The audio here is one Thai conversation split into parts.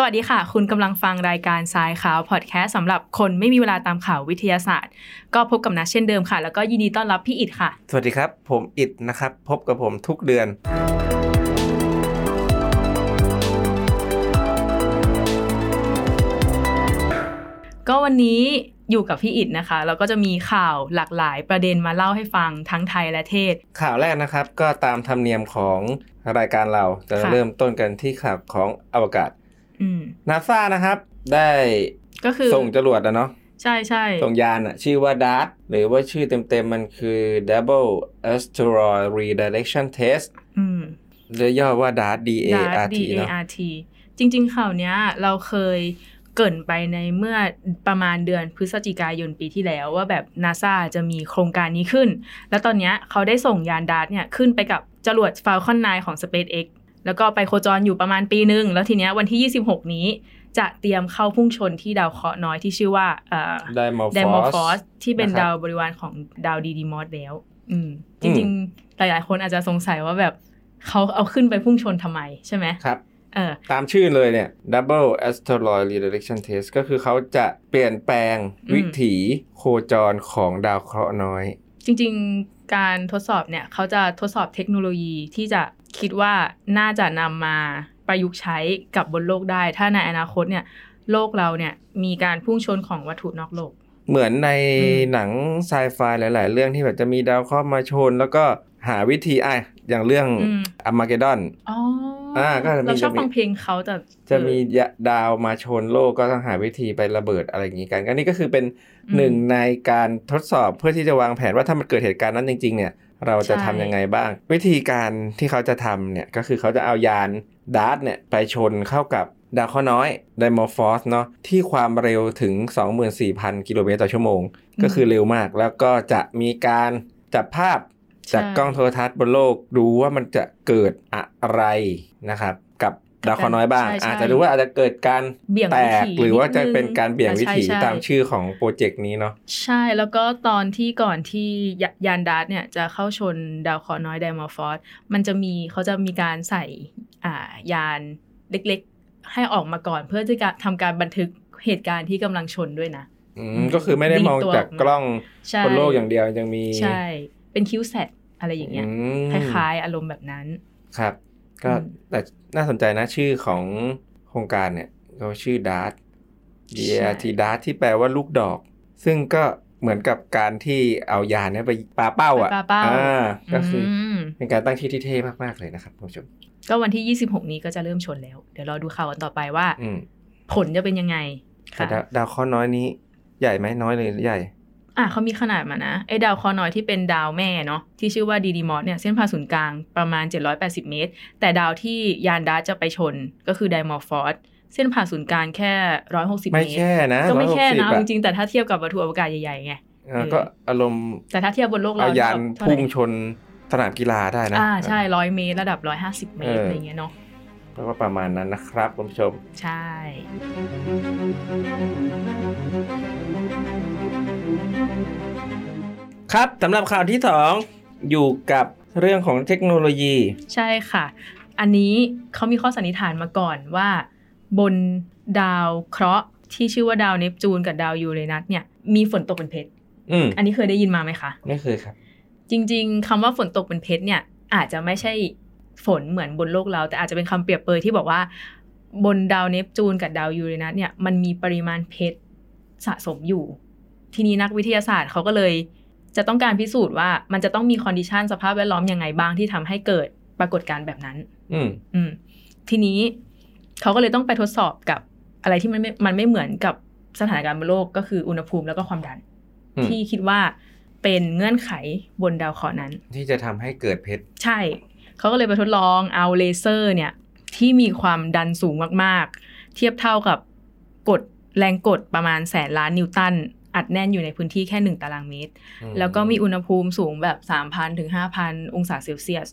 สวัสดีค่ะ คุณกำลังฟังรายการสายข่าวพอดแคสต์สำหรับคนไม่มีเวลาตามข่าววิทยาศาสตร์ ก็พบกับนัทเช่นเดิมค่ะ แล้วก็ยินดีต้อนรับพี่อิดค่ะ สวัสดีครับ ผมอิดนะครับ พบกับผมทุกเดือน ก็วันนี้อยู่กับพี่อิดนะคะ แล้วก็จะมีข่าวหลากหลายประเด็นมาเล่าให้ฟังทั้งไทยและเทศ ข่าวแรกนะครับก็ตามธรรมเนียมของรายการเราจะค่ะ เริ่มต้นกันที่ข่าวของอวกาศอืม นาซานะครับ ได้ก็คือส่งจรวดนะเนาะใช่ใช่ส่งยานอะชื่อว่า DART หรือว่าชื่อเต็มๆมันคือ Double Asteroid Redirection Test อืมหรือย่อว่า DART D A ดา R T D A เนาะ R T จริงๆข่าวเนี้ยเราเคยเกรินไปในเมื่อประมาณเดือนพฤศจิกายนปีที่แล้วว่าแบบนาซาจะมีโครงการนี้ขึ้น แล้วตอนเนี้ยเขาได้ส่งยาน DART เนี่ยขึ้นไปกับจรวด Falcon 9 ของ SpaceX แล้วก็ไปโคจรอยู่ประมาณปีหนึ่งแล้วทีเนี้ยวันที่ 26 นี้จะเตรียมเข้าพุ่งชนที่ดาวเคราะห์น้อยที่ชื่อว่าเอ่อ Dimorphos Dimorphos ที่เป็นนะครับดาวบริวารของดาว Didymos แล้ว อืม จริงๆ หลายๆ คนอาจจะสงสัยว่าแบบเขาเอาขึ้นไปพุ่งชนทำไมใช่ไหมครับเออตามชื่อเลยเนี่ย Double Asteroid Redirection Test ก็คือเขาจะเปลี่ยนแปลงอืมวิถีโคจรของดาวเคราะห์น้อย จริง ๆ การทดสอบเนี่ยเขาจะทดสอบเทคโนโลยีที่จะ คิดว่าน่าจะนำมาประยุกต์ใช้กับบนโลกได้ ถ้าในอนาคตเนี่ยโลกเราเนี่ยมีการพุ่งชนของวัตถุนอกโลก เหมือนในอืมหนังไซไฟหลาย ๆ เรื่องที่แบบจะมีดาวเคราะห์มาชน แล้วก็หาวิธีอะอย่างเรื่องอืมอัมมาเกดอนอ๋ออาก็จะมีเราชอบจะมีฟังเพลงเขาแต่จะมีดาวมาชนโลกก็ต้องหาวิธีไประเบิดอะไรอย่างนี้กันก็นี่ก็คือเป็นอืมหนึ่งในการทดสอบเพื่อที่จะวางแผนว่าถ้ามันเกิดเหตุการณ์นั้นจริง ๆ เนี่ย เราจะใช่ทำยังไงบ้าง วิธีการที่เขาจะทำเนี่ยก็คือเขาจะเอายาน DART เนี่ยไปชนเข้ากับดาวเคราะห์น้อย Dimorphos เนาะที่ความเร็วถึง 24,000 กิโลเมตรต่อชั่วโมง ก็คือเร็วมาก แล้วก็จะมีการจับภาพจากใช่กล้องโทรทรรศน์บนโลกดูว่ามันจะเกิดอะไรนะครับกับ ดาวเคราะห์น้อยบ้างใช่ใช่อาจจะดูว่าอาจจะเกิดการแตกหรือว่าจะเบี่ยงวิถีนิดนึงเป็นการเบี่ยงวิถีใช่ใช่ตามชื่อของ project นี้เนาะใช่แล้วก็ตอนที่ก่อนที่ยาน DART เนี่ยจะเข้าชนดาวเคราะห์น้อย Dimorphos มันจะมีเขาจะมีการใส่อ่ายานเล็กๆ ให้ออกมาก่อนเพื่อที่จะทำการบันทึกเหตุการณ์ที่กำลังชนด้วยนะอืมก็คือไม่ได้มองจากกล้องใช่บนโลกอย่างเดียวยังมีใช่เป็น CubeSat อะไรอย่างเงี้ยคล้ายๆ อารมณ์แบบนั้นครับ ก็อืมแต่น่าสนใจนะชื่อของโครงการเนี่ยเขาชื่อดาร์ต D A R T ดาร์ตที่แปลว่าลูกดอก ซึ่งก็เหมือนกับการที่เอายานเนี่ยไปปาเป้าอะไปปาเป้าอ่าก็คืออืมเป็นการตั้งชื่อที่เท่มาก ๆ เลยนะครับคุณผู้ชม ก็วันที่ 26 นี้ก็จะเริ่มชนแล้ว เดี๋ยวเราดูข่าวกันต่อไปว่าอืมผลจะเป็นยังไงแต่ค่ะดาวดาวเคราะห์น้อยนี้ ใหญ่ไหมน้อยเลยหรือใหญ่ อะเขามีขนาดมานะ ไอ้ดาวเคราะห์น้อยที่เป็นดาวแม่เนาะที่ชื่อว่า Didymos เนี่ยเส้นผ่าศูนย์กลางประมาณ 780 เมตร แต่ดาวที่ยาน DART จะไปชนก็คือ Dimorphos เส้นผ่าศูนย์กลางแค่ 160ไม่เมตรแค่นะก็ไม่แค่นะ160เอาจริงๆแต่ถ้าเทียบกับวัตถุอวกาศใหญ่ๆไงอ่าก็อารมณ์แต่ถ้าเทียบบนโลกเราเอายานเท่าไหร่พุ่งชนสนามกีฬาได้นะอ่าใช่ร้อยเมตรระดับ150เมตรเออออะไรอย่างเงี้ยเนาะก็ว่าประมาณนั้นนะครับคุณผู้ชม ใช่ ครับสำหรับข่าวที่สองอยู่กับเรื่องของเทคโนโลยี ใช่ค่ะ อันนี้เขามีข้อสันนิษฐานมาก่อนว่า บนดาวเคราะห์ที่ชื่อว่าดาวเนปจูนกับดาวยูเรนัสเนี่ยมีฝนตกเป็นเพชรอืมอันนี้เคยได้ยินมาไหมคะไม่เคยครับ จริง ๆคำว่าฝนตกเป็นเพชรเนี่ยอาจจะไม่ใช่ฝนเหมือนบนโลกเรา แต่อาจจะเป็นคำเปรียบเปรยที่บอกว่า บนดาวเนปจูนกับดาวยูเรนัสเนี่ยมันมีปริมาณเพชรสะสมอยู่ ทีนี้นักวิทยาศาสตร์เขาก็เลย จะต้องการพิสูจน์ว่ามันจะต้องมี condition สภาพแวดล้อมยังไงบ้างที่ทำให้เกิดปรากฏการณ์แบบนั้น อืมอืมทีนี้เขาก็เลยต้องไปทดสอบกับอะไรที่มันไม่มันไม่เหมือนกับสถานการณ์บนโลกก็คืออุณหภูมิแล้วก็ความดันอืมที่คิดว่าเป็นเงื่อนไขบนดาวเคราะห์นั้น ที่จะทำให้เกิดเพชรใช่ เขาก็เลยไปทดลองเอาเลเซอร์เนี่ย ที่มีความดันสูงมากๆ เทียบเท่ากับกดแรงกดประมาณแสนล้านนิวตัน อัดแน่นอยู่ในพื้นที่แค่หนึ่งตารางเมตร แล้วก็มีอุณหภูมิสูงแบบ 3,000ถึง5,000 องศาเซลเซียส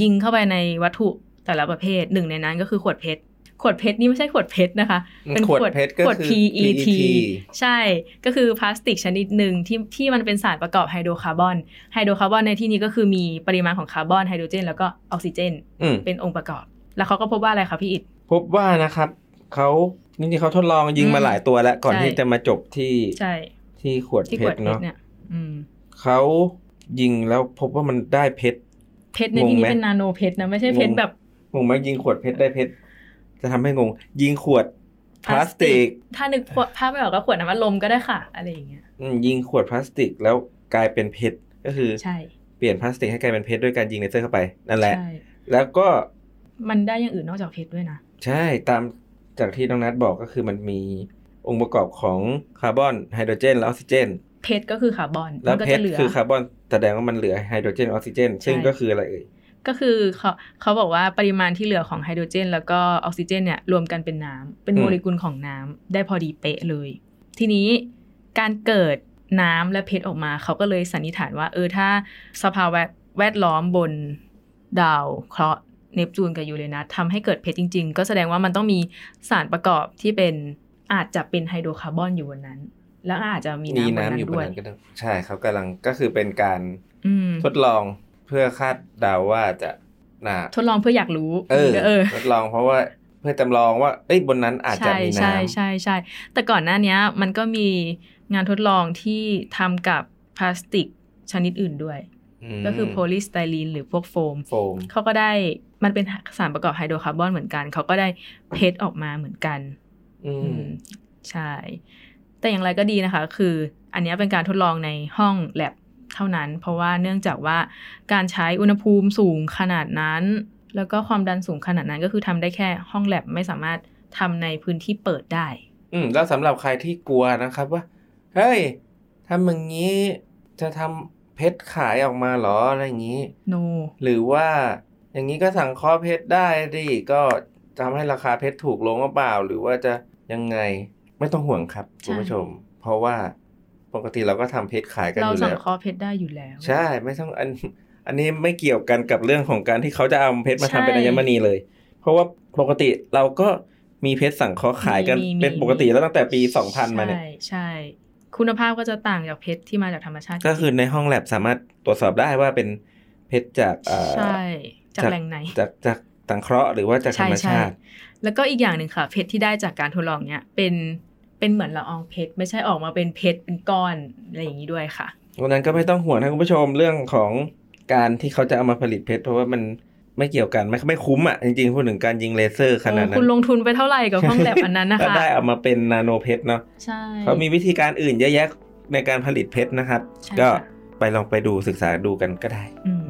ยิงเข้าไปในวัตถุแต่ละประเภทหนึ่งในนั้นก็คือขวดเพชรขวดเพชรนี่ไม่ใช่ขวดเพชรนะคะ เป็นขวดเพชรก็ขวดคือ PET PET ใช่ ก็คือพลาสติกชนิดหนึ่งที่ที่มันเป็นสารประกอบไฮโดรคาร์บอน ไฮโดรคาร์บอนในที่นี้ก็คือมีปริมาณของคาร์บอนไฮโดรเจน แล้วก็ออกซิเจนอืมเป็นองค์ประกอบ แล้วเขาก็พบว่าอะไรคะพี่อิดพบว่านะครับเขา จริงๆเขาทดลองยิงมาอืมหลายตัวแล้ว ก่อนใช่ที่จะมาจบที่ใช่ที่ขวด PET ขวด PET เนาะเนี่ยอืมเขายิงแล้วพบว่ามันได้เพชร เพชรในที่นี้ไหมเป็นนาโนเพชรนะ ไม่ใช่เพชรงงแบบงงไหมยิงขวด PET ได้เพชร จะทำให้งง ยิงขวดพลาสติก ถ้านึกขวดภาพไม่ออกก็ขวดน้ำอัดลมก็ได้ค่ะ อะไรอย่างเงี้ยอืมยิงขวดพลาสติกแล้วกลายเป็นเพชรก็คือใช่เปลี่ยนพลาสติกให้กลายเป็นเพชรด้วยการยิงเลเซอร์เข้าไปนั่นแหละใช่แล้วก็มันได้อย่างอื่นนอกจากเพชรด้วยนะ ใช่ตาม จากที่น้องนัทบอกก็คือมันมีองค์ประกอบของคาร์บอนไฮโดรเจนและออกซิเจนเพชรก็คือคาร์บอนแล้วมันก็เพชจะรเหลือเพชรคือคาร์บอนแสดงว่ามันเหลือไฮโดรเจนออกซิเจนซึ่งใช่ก็คืออะไรเอ่ยก็คือเขาเขาบอกว่าปริมาณที่เหลือของไฮโดรเจน แล้วก็ออกซิเจนเนี่ยรวมกันเป็นน้ำเป็นโมเลกุลของน้ำได้พอดีเป๊ะเลย ทีนี้การเกิดน้ำและเพชรออกมา เขาก็เลยสันนิษฐานว่า เออถ้าสภาวะแวดล้อมบนดาวเคราะห์ เนปจูนกับยูเรนัสทำให้เกิดเพชรจริง ๆ ก็แสดงว่ามันต้องมีสารประกอบที่เป็นอาจจะเป็นไฮโดรคาร์บอนอยู่บนนั้น แล้วอาจจะมีมีน้ำบนน้ำนั้อยู่นบนด้วยนั้นก็ได้ใช่เขากำลังก็คือเป็นการอืมทดลองเพื่อคาดเดาว่าจะน่าทดลองเพื่ออยากรู้เออเออทดลองเพราะว่าเพื่อจำลองว่าเอ้ยบนนั้นอาจจะใช่มีใช่น้ำใช่ใช่แต่ก่อนหน้าเนี้ยมันก็มีงานทดลองที่ทำกับพลาสติกชนิดอื่นด้วย ก็คือโพลีสไตรีนหรือพวกโฟมโฟมเขาก็ได้มันเป็นสารประกอบไฮโดรคาร์บอนเหมือนกันเขาก็ได้เพชรออกมาเหมือนกัน อือืมมใช่ แต่อย่างไรก็ดีนะคะ คืออันเนี้ยเป็นการทดลองในห้องแลบเท่านั้น เพราะว่าเนื่องจากว่าการใช้อุณหภูมิสูงขนาดนั้น แล้วก็ความดันสูงขนาดนั้นก็คือทำได้แค่ห้องแลบไม่สามารถทำในพื้นที่เปิดได้ อืมแล้วสำหรับใครที่กลัวนะครับว่า เฮ้ยทำอย่างนี้จะทำ เพชรขายออกมาเหรออะไรอย่างนี้ no หรือว่าอย่างนี้ก็สั่งเคอเพชรได้ดิก็ทำให้ราคาเพชรถูกลงหรือเปล่า หรือว่าจะยังไงไม่ต้องห่วงครับใช่คุณผู้ชม เพราะว่าปกติเราก็ทำเพชรขายกันเราอยู่สั่งแล้วคอเพชรได้อยู่แล้ว ใช่ไม่ต้องอันอันนี้ไม่เกี่ยวกันกับเรื่องของการที่เขาจะเอาเพชรมาทำเป็นใช่อัญมณีเลย เพราะว่าปกติเราก็มีเพชรสั่งเคอขายกันมีมีเป็นปกติแล้วตั้งแต่ปี2000มาเนี่ยใช่ใช่ คุณภาพก็จะต่างจากเพชรที่มาจากธรรมชาติ ก็คือในห้องแลบสามารถตรวจสอบได้ว่าเป็นเพชรจากเอ่อใช่จากแหล่งไหน จากจากสังเคราะห์หรือว่าจากธรใช่รมใช่ชาติ แล้วก็อีกอย่างหนึ่งค่ะ เพชรที่ได้จากการทดลองเนี้ยเป็นเป็นเหมือนละอองเพชรไม่ใช่ออกมาเป็นเพชรเป็นก้อนอะไรอย่างนี้ด้วยค่ะเพราะฉะนั้นก็ไม่ต้องห่วงนะคุณผู้ชมเรื่องของการที่เขาจะเอามาผลิตเพชรเพราะว่ามัน ไม่เกี่ยวกันไม่ไม่คุ้มอะจริงๆพูดถึงการยิงเลเซอร์ขนาดโอ้นั้คุณนลงทุนไปเท่าไหร่กับห้องแลบอันนั้นนะถ้าคะได้เอามาเป็นนาโนเพชรเนาะใช่เขามีวิธีการอื่นเยอะแยะในการผลิตเพชรนะครับใช่ก็ค่ะไปลองไปดูศึกษาดูกันก็ได้อืม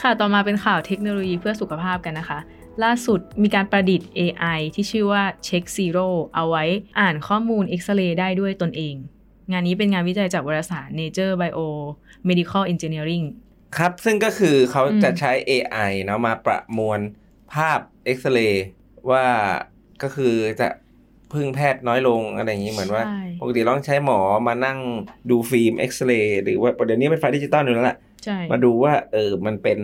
ค่ะต่อมาเป็นข่าวเทคโนโลยีเพื่อสุขภาพกันนะคะล่าสุดมีการประดิษฐ์ AI ที่ชื่อว่า Check Zero เอาไว้อ่านข้อมูลเอ็กซเรย์ได้ด้วยตนเอง งานนี้เป็นงานวิจัยจากวารสาร Nature Bio Medical Engineering ครับ ซึ่งก็คือเขาอืมจะใช้ AI เนาะมาประมวลภาพเอ็กซเรย์ว่าก็คือจะพึ่งแพทย์น้อยลงอะไรอย่างนี้เหมือนว่าใช่ปกติต้องใช้หมอมานั่งดูฟิล์มเอ็กซเรย์หรือว่าเดี๋ยวนี้เป็นไฟล์ดิจิตอลอยู่แล้วแหละใช่มาดูว่าเออมันเป็น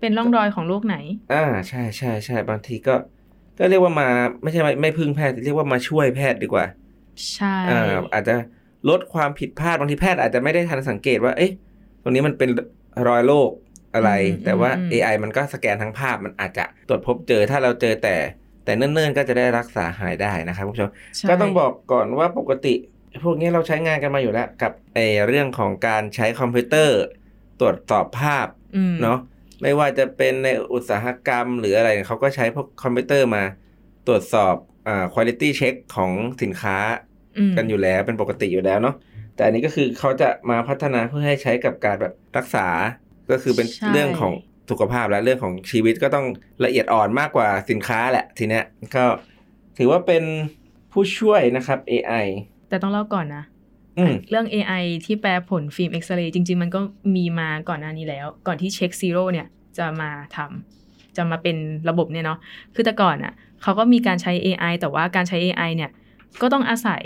เป็นร่องรอยของโรคไหน อ่าใช่ใช่ใช่บางทีก็ ก็เรียกว่ามาไม่ใช่ไม่ไม่พึ่งแพทย์เรียกว่ามาช่วยแพทย์ดีกว่า ใช่อ่าอาจจะ ลดความผิดพลาดบางทีแพทย์อาจจะไม่ได้ทันสังเกตว่า เอ๊ะ ตรงนี้มันเป็นรอยโรคอะไร แต่ว่า AI มันก็สแกนทั้งภาพมันอาจจะตรวจพบเจอถ้าเราเจอแต่แต่เนิ่นๆ ก็จะได้รักษาหายได้นะครับคุณผู้ชมใช่ก็ต้องบอกก่อนว่าปกติ พวกนี้เราใช้งานกันมาอยู่แล้ว กับไอเรื่องของการใช้คอมพิวเตอร์ ตรวจสอบภาพอืมเนาะไม่ว่าจะเป็นในอุตสาหกรรมหรืออะไรเขาก็ใช้พวกคอมพิวเตอร์มาตรวจสอบอ่าคุณภาพเช็คของสินค้าอืม กันอยู่แล้วเป็นปกติอยู่แล้วเนาะแต่อันนี้ก็คือเขาจะมาพัฒนาเพื่อให้ใช้กับการแบบรักษา ก็คือเป็นใช่เรื่องของสุขภาพและเรื่องของชีวิตก็ต้องละเอียดอ่อนมากกว่าสินค้าแหละทีเนี้ยก็ถือว่าเป็นผู้ช่วยนะครับ AI แต่ต้องเล่าก่อนนะอืมเรื่อง AI ที่แปลผลฟิล์มเอ็กซเรย์จริง ๆ มันก็มีมาก่อนหน้านี้แล้ว ก่อนที่เช็คซีโร่เนี่ยจะมาทำจะมาเป็นระบบเนี่ยเนาะคือแต่ก่อนอะ่ะเขาก็มีการใช้ AI แต่ว่าการใช้ AI เนี่ย ก็ต้องอาศัย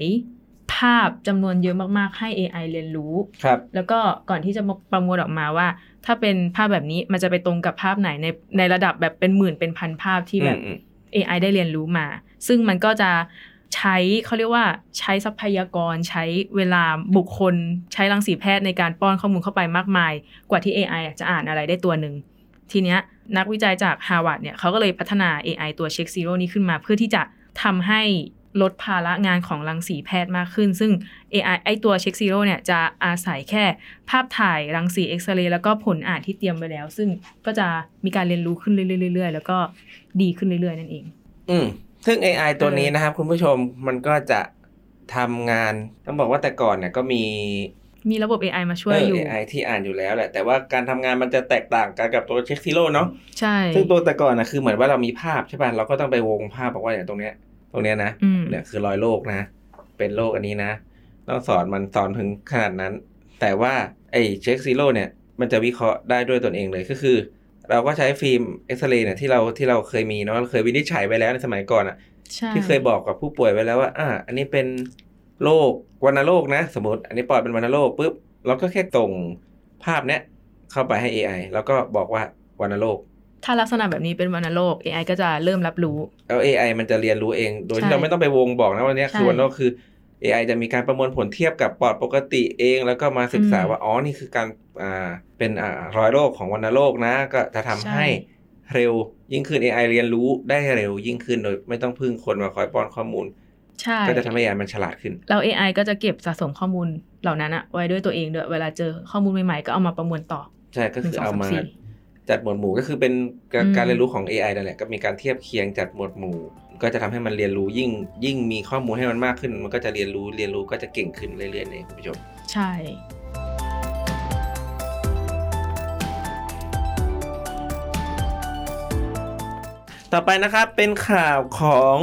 ภาพจำนวนเยอะมากๆ ให้ AI เรียนรู้ ครับ แล้วก็ก่อนที่จะมาประมวลออกมาว่า ถ้าเป็นภาพแบบนี้มันจะไปตรงกับภาพไหนในในระดับแบบเป็นหมื่นเป็นพันภาพที่แบบ อืม AI ได้เรียนรู้มา ซึ่งมันก็จะใช้เขาเรียกว่าใช้ทรัพยากรใช้เวลาบุคคล ใช้รังสีแพทย์ในการป้อนข้อมูลเข้าไปมากมาย กว่าที่ AI อะจะอ่านอะไรได้ตัวหนึ่ง ทีเนี้ยนักวิจัยจากฮาวาดเนี่ยเขาก็เลยพัฒนา AI ตัว CheXzero นี้ขึ้นมา เพื่อที่จะทำให้ ลดภาระงานของรังสีแพทย์มากขึ้น ซึ่ง AI ไอตัว CheXzero เนี่ยจะอาศัยแค่ภาพถ่ายรังสีเอ็กซเรย์แล้วก็ผลอ่านที่เตรียมไว้แล้ว ซึ่งก็จะมีการเรียนรู้ขึ้นเรื่อยๆแล้วก็ดีขึ้นเรื่อยๆ นั่นเอง อืมซึ่ง AI ตัวนี้นะครับ คุณผู้ชมมันก็จะทำงานต้องบอกว่าแต่ก่อนเนี่ยก็มีมีระบบ AI มาช่วยเอออยู่ AI ที่อ่านอยู่แล้วแหละ แต่ว่าการทำงานมันจะแตกต่างกันกับตัว CheXzero เนาะ ใช่ ซึ่งตัวแต่ก่อนนะคือเหมือนว่าเรามีภาพใช่ป่ะ เราก็ต้องไปวงภาพบอกว่าอย่างตรงเนี้ย ตรงเนี้ยนะอืมเนี่ยคือรอยโรคนะ เป็นโรคอันนี้นะต้องสอนมันสอนถึงขนาดนั้น แต่ว่าไอ้ CheXzero เนี่ย มันจะวิเคราะห์ได้ด้วยตนเองเลยก็คือ เราก็ใช้ฟิล์มเอ็กซเรย์เนี่ยที่เราที่เราเคยมีเนาะเราเคยวินิจฉัยไว้แล้วในสมัยก่อนอะใช่ที่เคยบอกกับผู้ป่วยไว้แล้วว่า อ่า อันนี้เป็นโรควัณโรคนะ สมมติ อันนี้ปอดเป็นวัณโรคปุ๊บเราก็แค่ส่งภาพเนี้ยเข้าไปให้ AI แล้วก็บอกว่าวัณโรค ถ้าลักษณะแบบนี้เป็นวัณโรค AI ก็จะเริ่มรับรู้แล้ว AI มันจะเรียนรู้เอง โดยใช่ที่เราไม่ต้องไปวงบอกนะวันนี้ยใช่คือวัณโรคคือ AI จะมีการประมวลผลเทียบกับปอดปกติเอง แล้วก็มาศึกษาอืมว่าอ๋อนี่คือการอ่าเป็นอ่ารอยโรคของวัณโรคนะ ก็จะทำใช่ให้เร็วยิ่งขึ้น AI เรียนรู้ได้เร็วยิ่งขึ้นโดยไม่ต้องพึ่งคนมาคอยป้อนข้อมูลใช่ก็จะทำให้ AI มันฉลาดขึ้นแล้ว AI ก็จะเก็บสะสมข้อมูลเหล่านั้นอะไว้ด้วยตัวเองด้วย เวลาเจอข้อมูลใหม่ๆ ก็เอามาประมวลต่อ ใช่ ก็คือหนึ่งสองเอาสามมาสี่ จัดหมวดหมู่ก็คือเป็นการอืมการเรียนรู้ของ AI นั่นแหละก็มีการเทียบเคียงจัดหมวดหมู่ ก็จะทำให้มันเรียนรู้ยิ่ง ยิ่งมีข้อมูลให้มันมากขึ้น มันก็จะเรียนรู้เรียนรู้ก็จะเก่งขึ้นเรื่อยๆเนี่ยคุณผู้ชมใช่ต่อไปนะครับเป็นข่าวของ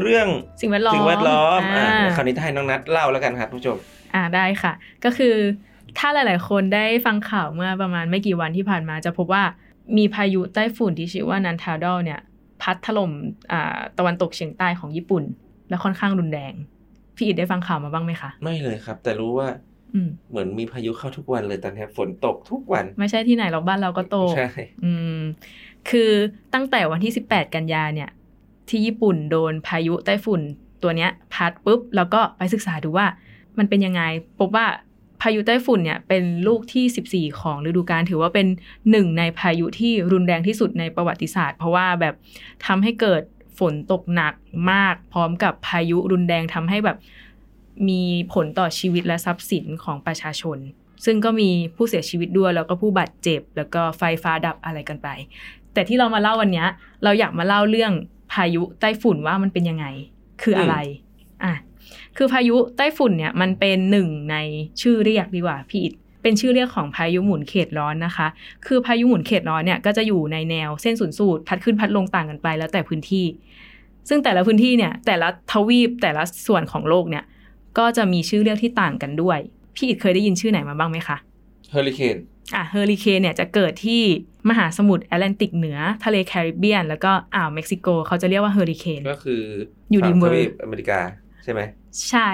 เรื่องสิ่งแวดล้อมสิ่งแวดล้อมอ่าอ่าคราวนี้จะให้น้องนัทเล่าแล้วกันครับคุณผู้ชม อ่าได้ค่ะ ก็คือ ถ้าหลาย ๆ คนได้ฟังข่าวเมื่อประมาณไม่กี่วันที่ผ่านมาจะพบว่ามีพายุไต้ฝุ่นที่ชื่อว่านันทาดอลเนี่ย พัดถล่มอ่าตะวันตกเฉียงใต้ของญี่ปุ่น และค่อนข้างรุนแรง พี่อิดได้ฟังข่าวมาบ้างไหมคะ ไม่เลยครับ แต่รู้ว่าอืมเหมือนมีพายุเข้าทุกวันเลยตอนนี้ฝนตกทุกวัน ไม่ใช่ที่ไหนหรอกบ้านเราก็โตกใช่อืมคือตั้งแต่วันที่ 18 กันยาเนี่ย ที่ญี่ปุ่นโดนพายุไต้ฝุ่นตัวเนี้ยพัดปุ๊บแล้วก็ไปศึกษาดูว่า มันเป็นยังไงพบว่า พายุไต้ฝุ่นเนี่ยเป็นลูกที่ 14 ของฤดูกาลถือว่าเป็นหนึ่งในพายุที่รุนแรงที่สุดในประวัติศาสตร์ เพราะว่าแบบทำให้เกิดฝนตกหนักมาก พร้อมกับพายุรุนแรงทำให้แบบมีผลต่อชีวิตและทรัพย์สินของประชาชน ซึ่งก็มีผู้เสียชีวิตด้วยแล้วก็ผู้บาดเจ็บ แล้วก็ไฟฟ้าดับอะไรกันไป แต่ที่เรามาเล่าวันนี้เราอยากมาเล่าเรื่องพายุไต้ฝุ่นว่ามันเป็นยังไง คืออะไร อะคือพายุไต้ฝุ่นเนี่ยมันเป็นหนึ่งในชื่อเรียกดีกว่าพี่อิดเป็นชื่อเรียกของพายุหมุนเขตร้อนนะคะ คือพายุหมุนเขตร้อนเนี่ยก็จะอยู่ในแนวเส้นศูนย์สูตรพัดขึ้นพัดลงต่างกันไปแล้วแต่พื้นที่ ซึ่งแต่ละพื้นที่เนี่ยแต่ละทวีปแต่ละส่วนของโลกเนี่ยก็จะมีชื่อเรียกที่ต่างกันด้วย พี่อิดเคยได้ยินชื่อไหนมาบ้างไหมคะเฮอริเคนอะเฮอริเคนเนี่ยจะเกิดที่มหาสมุทรแอตแลนติกเหนือ ทะเลแคริบเบียน แล้วก็อ่าวเม็กซิโกเขาจะเรียกว่าเฮอริเคนก็คืออยู่ฝั่งริมเวทอร์วีปอเมริกา ใช่ไหมใช่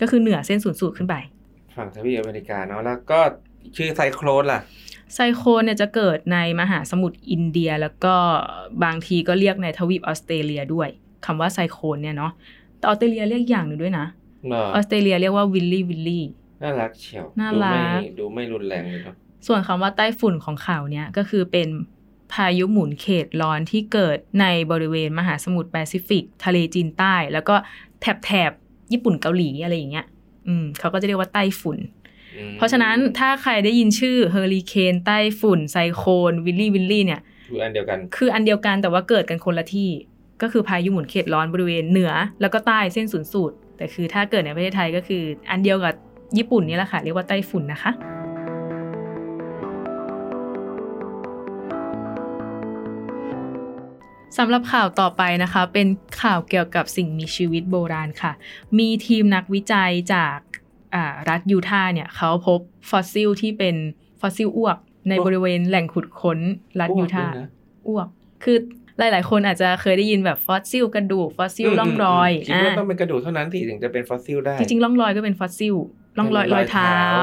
ก็คือเหนือเส้นศูนย์สูตรขึ้นไป ฝั่งทวีปอเมริกาเนาะแล้วก็ชื่อไซโคลนล่ะไซโคลนเนี่ยจะเกิดในมหาสมุทรอินเดีย แล้วก็บางทีก็เรียกในทวีปออสเตรเลียด้วยคำว่าไซโคลนเนี่ยเนาะแต่ออสเตรเลียเรียกอย่างหนึ่งด้วยนะเนอะออสเตรเลียเรียกว่า willy-willyน่ารักเชียวน่ารักดูไม่ดูไม่รุนแรงเลยเนาะส่วนคำว่าไต้ฝุ่นของข่าวเนี่ยก็คือเป็นพายุหมุนเขตร้อนที่เกิดในบริเวณมหาสมุทรแปซิฟิก ทะเลจีนใต้ แล้วก็ แถบแถบญี่ปุ่นเกาหลีอะไรอย่างเงี้ย อืมเขาก็จะเรียกว่าไต้ฝุ่นอืมเพราะฉะนั้นถ้าใครได้ยินชื่อเฮอริเคนไต้ฝุ่นไซโคลน willy-willy เนี่ย คืออันเดียวกัน คืออันเดียวกันแต่ว่าเกิดกันคนละที่ ก็คือพายุหมุนเขตร้อนบริเวณเหนือ แล้วก็ใต้เส้นศูนย์สูตร แต่คือถ้าเกิดในประเทศไทยก็คือ อันเดียวกับญี่ปุ่นนี่แหละค่ะเรียกว่าไต้ฝุ่นนะคะ สำหรับข่าวต่อไปนะคะ เป็นข่าวเกี่ยวกับสิ่งมีชีวิตโบราณค่ะ มีทีมนักวิจัยจากอ่ารัฐยูทาห์เนี่ยเขาพบฟอสซิลที่เป็นฟอสซิลอ้วก ในอ้วกบริเวณแหล่งขุดค้นรัฐยูทาห์อ้วกด้วยนะอ้วก คือหลาย ๆ คนอาจจะเคยได้ยินแบบฟอสซิลกระดูกฟอสซิลร่องรอยคิดว่าต้องเป็นกระดูกเท่านั้นที่ถึงจะเป็นฟอสซิลได้ จริงๆร่องรอยก็เป็นฟอสซิลร่องรอยเป็นรอยเท้ารอยเท้า